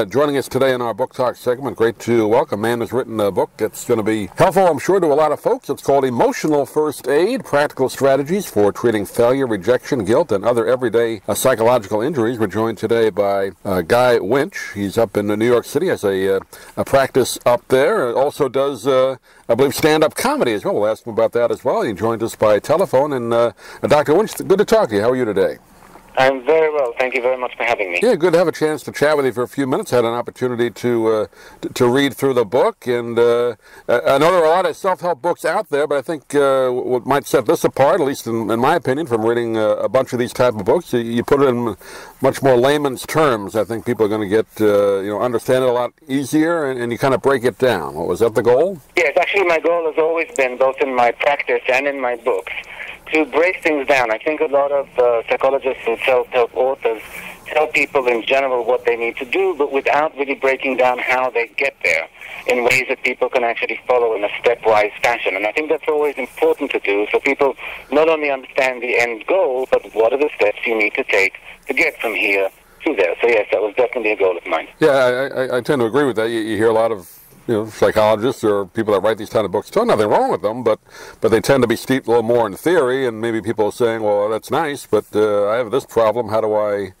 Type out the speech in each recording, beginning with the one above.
Uh, joining us today in our book talk segment, great to welcome man has written a book that's going to be helpful, I'm sure, to a lot of folks. It's called Emotional First Aid Practical Strategies for Treating Failure, Rejection, Guilt, and Other Everyday uh, Psychological Injuries. We're joined today by uh, Guy Winch. He's up in New York City, has a, uh, a practice up there, also does, uh, I believe, stand up comedy as well. We'll ask him about that as well. He joined us by telephone. And uh, Dr. Winch, good to talk to you. How are you today? I'm very well. Thank you very much for having me. Yeah, good to have a chance to chat with you for a few minutes. Had an opportunity to uh, to, read through the book, and uh, I know there are a lot of self-help books out there, but I think uh, what might set this apart, at least in, in my opinion, from reading uh, a bunch of these type of books, you, you, put it in much more layman's terms. I think people are going to get uh, you know understand it a lot easier, and, and you kind of break it down. What was that the goal? Yes, actually, my goal has always been both in my practice and in my books to break things down. I think a lot of uh, psychologists and self-help authors tell people in general what they need to do, but without really breaking down how they get there in ways that people can actually follow in a stepwise fashion. And I think that's always important to do so people not only understand the end goal, but what are the steps you need to take to get from here to there. So yes, that was definitely a goal of mine. Yeah, I, I, I tend to agree with that. You, you hear a lot of you know, psychologists or people that write these kind of books. There's nothing wrong with them, but but they tend to be steeped a little more in theory, and maybe people are saying, well, that's nice, but uh, I have this problem. How do I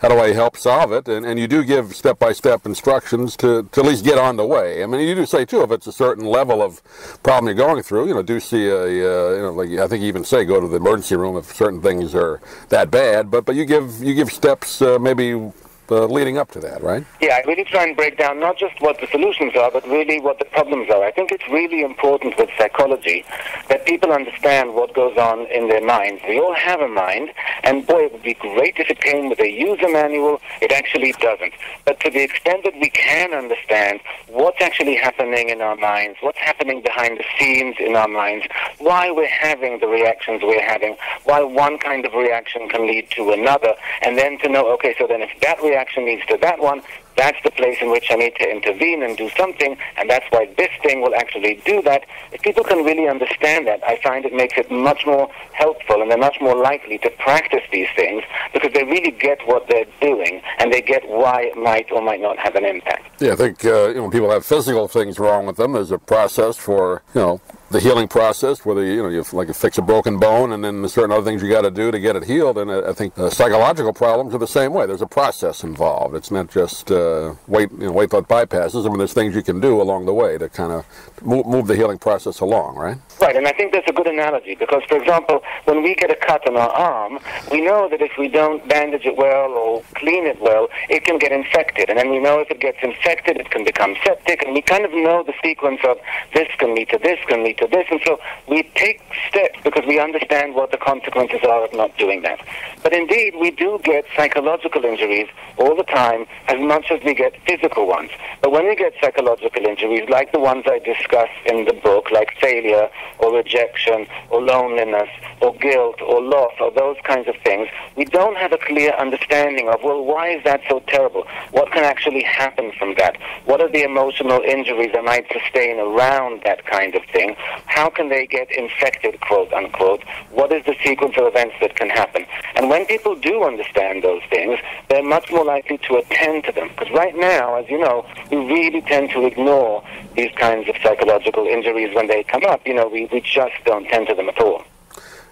how do I help solve it? And and you do give step by step instructions to, to at least get on the way. I mean, you do say too, if it's a certain level of problem you're going through, you know, do see a uh, you know, like I think you even say go to the emergency room if certain things are that bad. But but you give you give steps uh, maybe uh, leading up to that, right? Yeah, I really try and break down not just what the solutions are, but really what the problems are. I think it's really important with psychology that people understand what goes on in their minds. We all have a mind, and boy, it would be great if it came with a user manual. It actually doesn't. But to the extent that we can understand what's actually happening in our minds, what's happening behind the scenes in our minds, why we're having the reactions we're having, why one kind of reaction can lead to another, and then to know, okay, so then if that reaction reaction leads to that one, that's the place in which I need to intervene and do something, and that's why this thing will actually do that. If people can really understand that, I find it makes it much more helpful, and they're much more likely to practice these things because they really get what they're doing, and they get why it might or might not have an impact. Yeah, I think uh, you know people have physical things wrong with them. There's a process for you know the healing process, whether you know you like fix a broken bone, and then certain other things you got to do to get it healed. And I think uh, psychological problems are the same way. There's a process involved. It's not just uh, wait, you know, wait blood bypasses. I mean, there's things you can do along the way to kind of move, move the healing process along, right? Right, and I think that's a good analogy because, for example, when we get a cut on our arm, we know that if we don't bandage it well or clean it well, it can get infected, and then we know if it gets infected, it can become septic, and we kind of know the sequence of this can lead to this, can lead to this. And so we take steps because we understand what the consequences are of not doing that. But indeed, we do get psychological injuries all the time as much as we get physical ones. But when we get psychological injuries, like the ones I discuss in the book, like failure or rejection or loneliness or guilt or loss or those kinds of things, we don't have a clear understanding of, well, why is that so terrible? What can actually happen from that? What are the emotional injuries I might sustain around that kind of thing? How can they get infected, quote unquote? What is the sequence of events that can happen? And when people do understand those things, they're much more likely to attend to them. Because right now, as you know, we really tend to ignore these kinds of psychological injuries when they come up. You know, we, we just don't tend to them at all.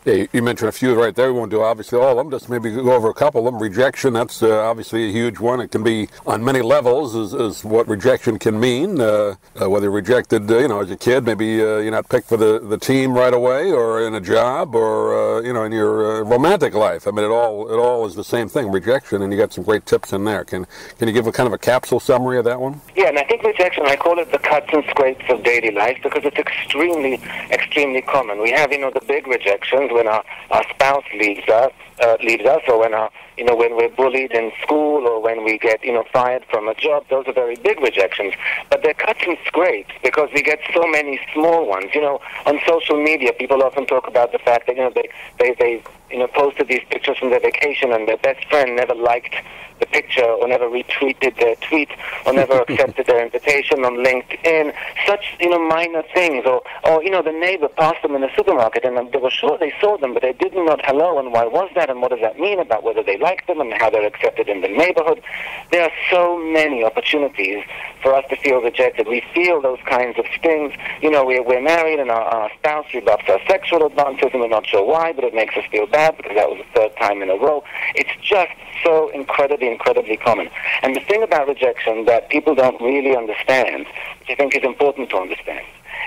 You mentioned a few right there. We won't do obviously all of them. Just maybe go over a couple of them. Rejection, that's uh, obviously a huge one. It can be on many levels, is, is what rejection can mean. Uh, uh, whether rejected, uh, you know, as a kid, maybe uh, you're not picked for the, the team right away, or in a job, or uh, you know, in your romantic life. I mean, it all it all is the same thing, rejection. And you got some great tips in there. Can can you give a kind of a capsule summary of that one? Yeah, and I think rejection, I call it the cuts and scrapes of daily life because it's extremely, extremely common. We have, you know, the big rejections when our, our spouse leaves us, uh, leaves us, or when our, you know, when we're bullied in school, or when we get, you know, fired from a job. Those are very big rejections, but they're cuts and scrapes because we get so many small ones. You know, on social media, people often talk about the fact that you know they they they you know posted these pictures from their vacation, and their best friend never liked the picture or never retweeted their tweet or never accepted their invitation on LinkedIn. Such, you know, minor things. Or, or you know, the neighbor passed them in the supermarket and they were sure they saw them, but they did not hello. And why was that? And what does that mean about whether they like them and how they're accepted in the neighborhood? There are so many opportunities for us to feel rejected. We feel those kinds of stings. You know, we're, we're married and our, our spouse rebuffs our sexual advances and we're not sure why, but it makes us feel bad because that was the third time in a row. It's just so incredibly, incredibly common. And the thing about rejection that people don't really understand, which I think is important to understand,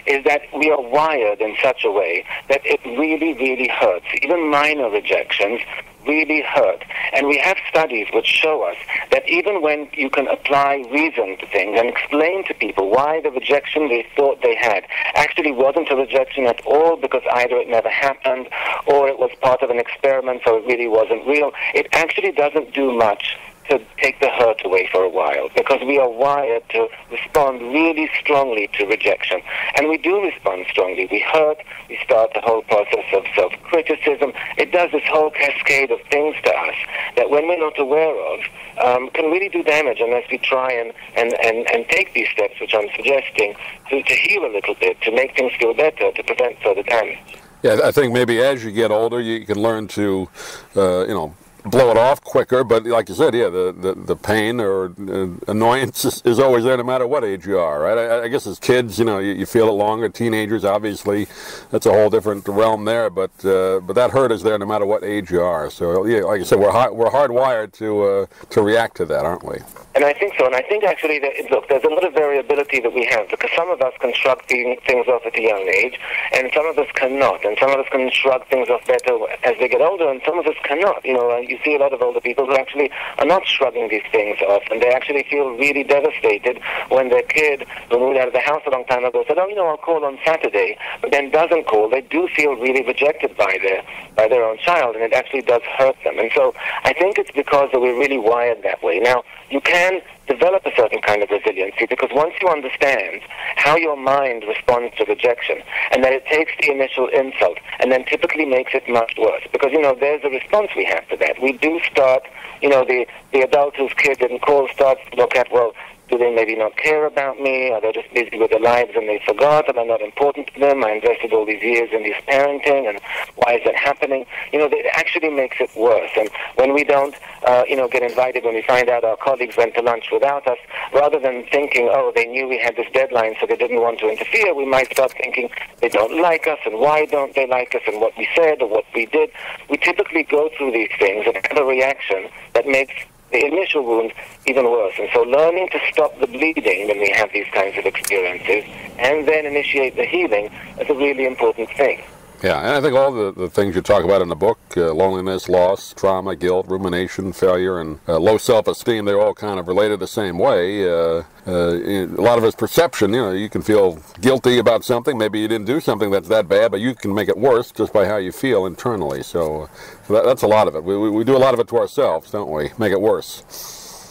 is that we are wired in such a way that it really, really hurts. Even minor rejections really hurt. And we have studies which show us that even when you can apply reason to things and explain to people why the rejection they thought they had actually wasn't a rejection at all because either it never happened or it was part of an experiment so it really wasn't real, it actually doesn't do much to take the hurt away for a while because we are wired to respond really strongly to rejection. And we do respond strongly. We hurt, we start the whole process of self criticism. It does this whole cascade of things to us that when we're not aware of um, can really do damage unless we try and, and, and, and take these steps, which I'm suggesting, to, to heal a little bit, to make things feel better, to prevent further damage. Yeah, I think maybe as you get older, you can learn to, uh, you know, blow it off quicker. But like you said, yeah, the, the, the pain or uh, annoyance is, is, always there no matter what age you are, right? I, I guess as kids, you know, you, you, feel it longer. Teenagers, obviously, that's a whole different realm there. But uh, but that hurt is there no matter what age you are. So yeah, like I said, we're we're hardwired to uh, to react to that, aren't we? And I think so. And I think actually that look, there's a lot of variability that we have because some of us can shrug things off at a young age, and some of us cannot, and some of us can shrug things off better as they get older, and some of us cannot. You know, you see a lot of older people who actually are not shrugging these things off, and they actually feel really devastated when their kid, who moved out of the house a long time ago, said, "Oh, you know, I'll call on Saturday," but then doesn't call. They do feel really rejected by their by their own child, and it actually does hurt them. And so I think it's because that we're really wired that way. Now, you can develop a certain kind of resiliency because once you understand how your mind responds to rejection and that it takes the initial insult and then typically makes it much worse because you know there's a response we have to that. We do start you know the the adult whose kid didn't call starts to look at well do they maybe not care about me? Are they just busy with their lives and they forgot that I'm not important to them? I invested all these years in this parenting, and why is that happening? You know, it actually makes it worse. And when we don't, uh, you know, get invited, when we find out our colleagues went to lunch without us, rather than thinking, oh, they knew we had this deadline, so they didn't want to interfere, we might start thinking they don't like us, and why don't they like us, and what we said or what we did. We typically go through these things and have a reaction that makes the initial wound even worse. And so learning to stop the bleeding when we have these kinds of experiences and then initiate the healing is a really important thing. Yeah, and I think all the, the things you talk about in the book uh, loneliness, loss, trauma, guilt, rumination, failure, and uh, low self esteem they're all kind of related the same way. Uh, uh a lot of it's perception. You know, you can feel guilty about something. Maybe you didn't do something that's that bad, but you can make it worse just by how you feel internally. So, so that, that's a lot of it. We, we, we do a lot of it to ourselves, don't we? Make it worse.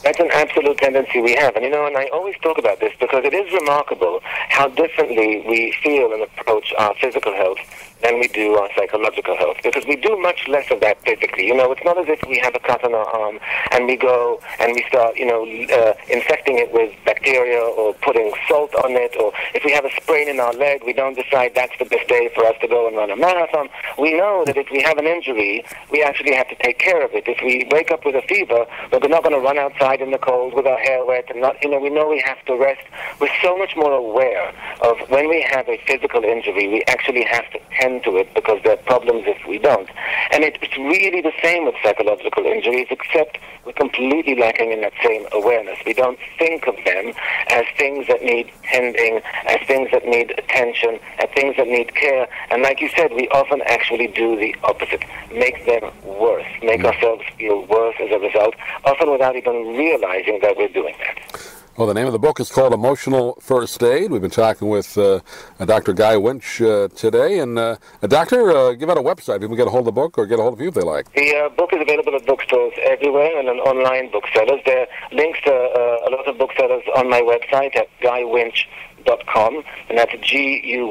That's an absolute tendency we have. And you know, and I always talk about this because it is remarkable how differently we feel and approach our physical health than we do our psychological health because we do much less of that physically. You know, it's not as if we have a cut on our arm and we go and we start, you know, uh, infecting it with bacteria or putting salt on it, or if we have a sprain in our leg, we don't decide that's the best day for us to go and run a marathon. We know that if we have an injury, we actually have to take care of it. If we wake up with a fever, we're not going to run outside in the cold with our hair wet and not, you know, we know we have to rest. We're so much more aware of when we have a physical injury, we actually have to tend to it because there are problems if we don't. And it, it's really the same with psychological injuries, except we're completely lacking in that same awareness. We don't think of them as things that need tending, as things that need attention, as things that need care. And like you said, we often actually do the opposite, make them worse, make mm. ourselves feel worse as a result, often without even realizing that we're doing that. Well, the name of the book is called Emotional First Aid. We've been talking with uh, Dr. Guy Winch uh, today. And, uh, Doctor, uh, give out a website. People can get a hold of the book or get a hold of you if they like. The uh, book is available at bookstores everywhere and on online booksellers. There are links to uh, a lot of booksellers on my website at guywinch.com, and that's G-U-Y-W-I-N-C-H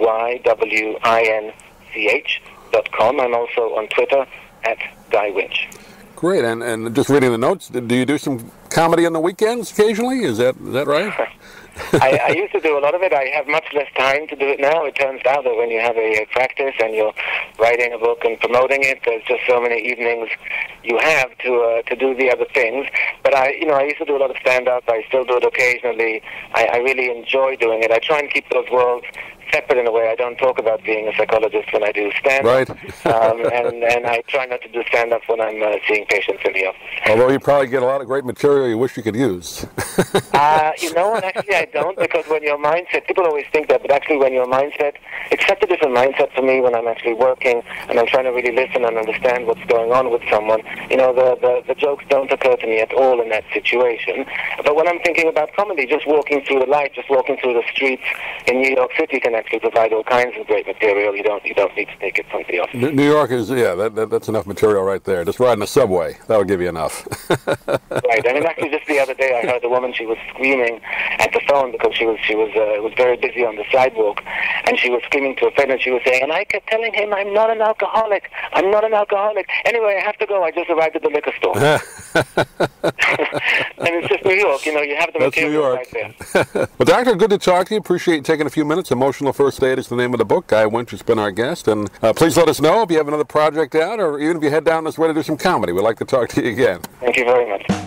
dot com. I'm also on Twitter at Guy Winch. Great, and and just reading the notes, do you do some comedy on the weekends occasionally? Is that is that right? I, I used to do a lot of it. I have much less time to do it now. It turns out that when you have a, a practice and you're writing a book and promoting it, there's just so many evenings you have to uh, to do the other things. But I, you know, I used to do a lot of stand up. I still do it occasionally. I, I really enjoy doing it. I try and keep those worlds separate in a way. I don't talk about being a psychologist when I do stand up. Right. um, and, and I try not to do stand up when I'm uh, seeing patients in the office. Although you probably get a lot of great material you wish you could use. uh, you know, and actually I don't because when your mindset, people always think that, but actually when your mindset, it's such a different mindset for me when I'm actually working and I'm trying to really listen and understand what's going on with someone. You know, the, the, the jokes don't occur to me at all in that situation. But when I'm thinking about comedy, just walking through the light, just walking through the streets in New York City can actually provide all kinds of great material. You don't, you don't need to take it from the office. New York is, yeah, that, that, that's enough material right there. Just riding the subway, that would give you enough. right. Mean, actually, just the other day, I heard a woman. She was screaming at the phone because she was she was uh, was very busy on the sidewalk, and she was screaming to a friend, and she was saying, and I kept telling him, I'm not an alcoholic. I'm not an alcoholic. Anyway, I have to go. I just arrived at the liquor store. and it's just New York. You know, you have the That's material right there. well, Doctor, good to talk to you. Appreciate you taking a few minutes. Emotional First Aid is the name of the book. Guy Winch has been our guest. And uh, please let us know if you have another project out or even if you head down this way to do some comedy. We'd like to talk to you again. Thank you very much.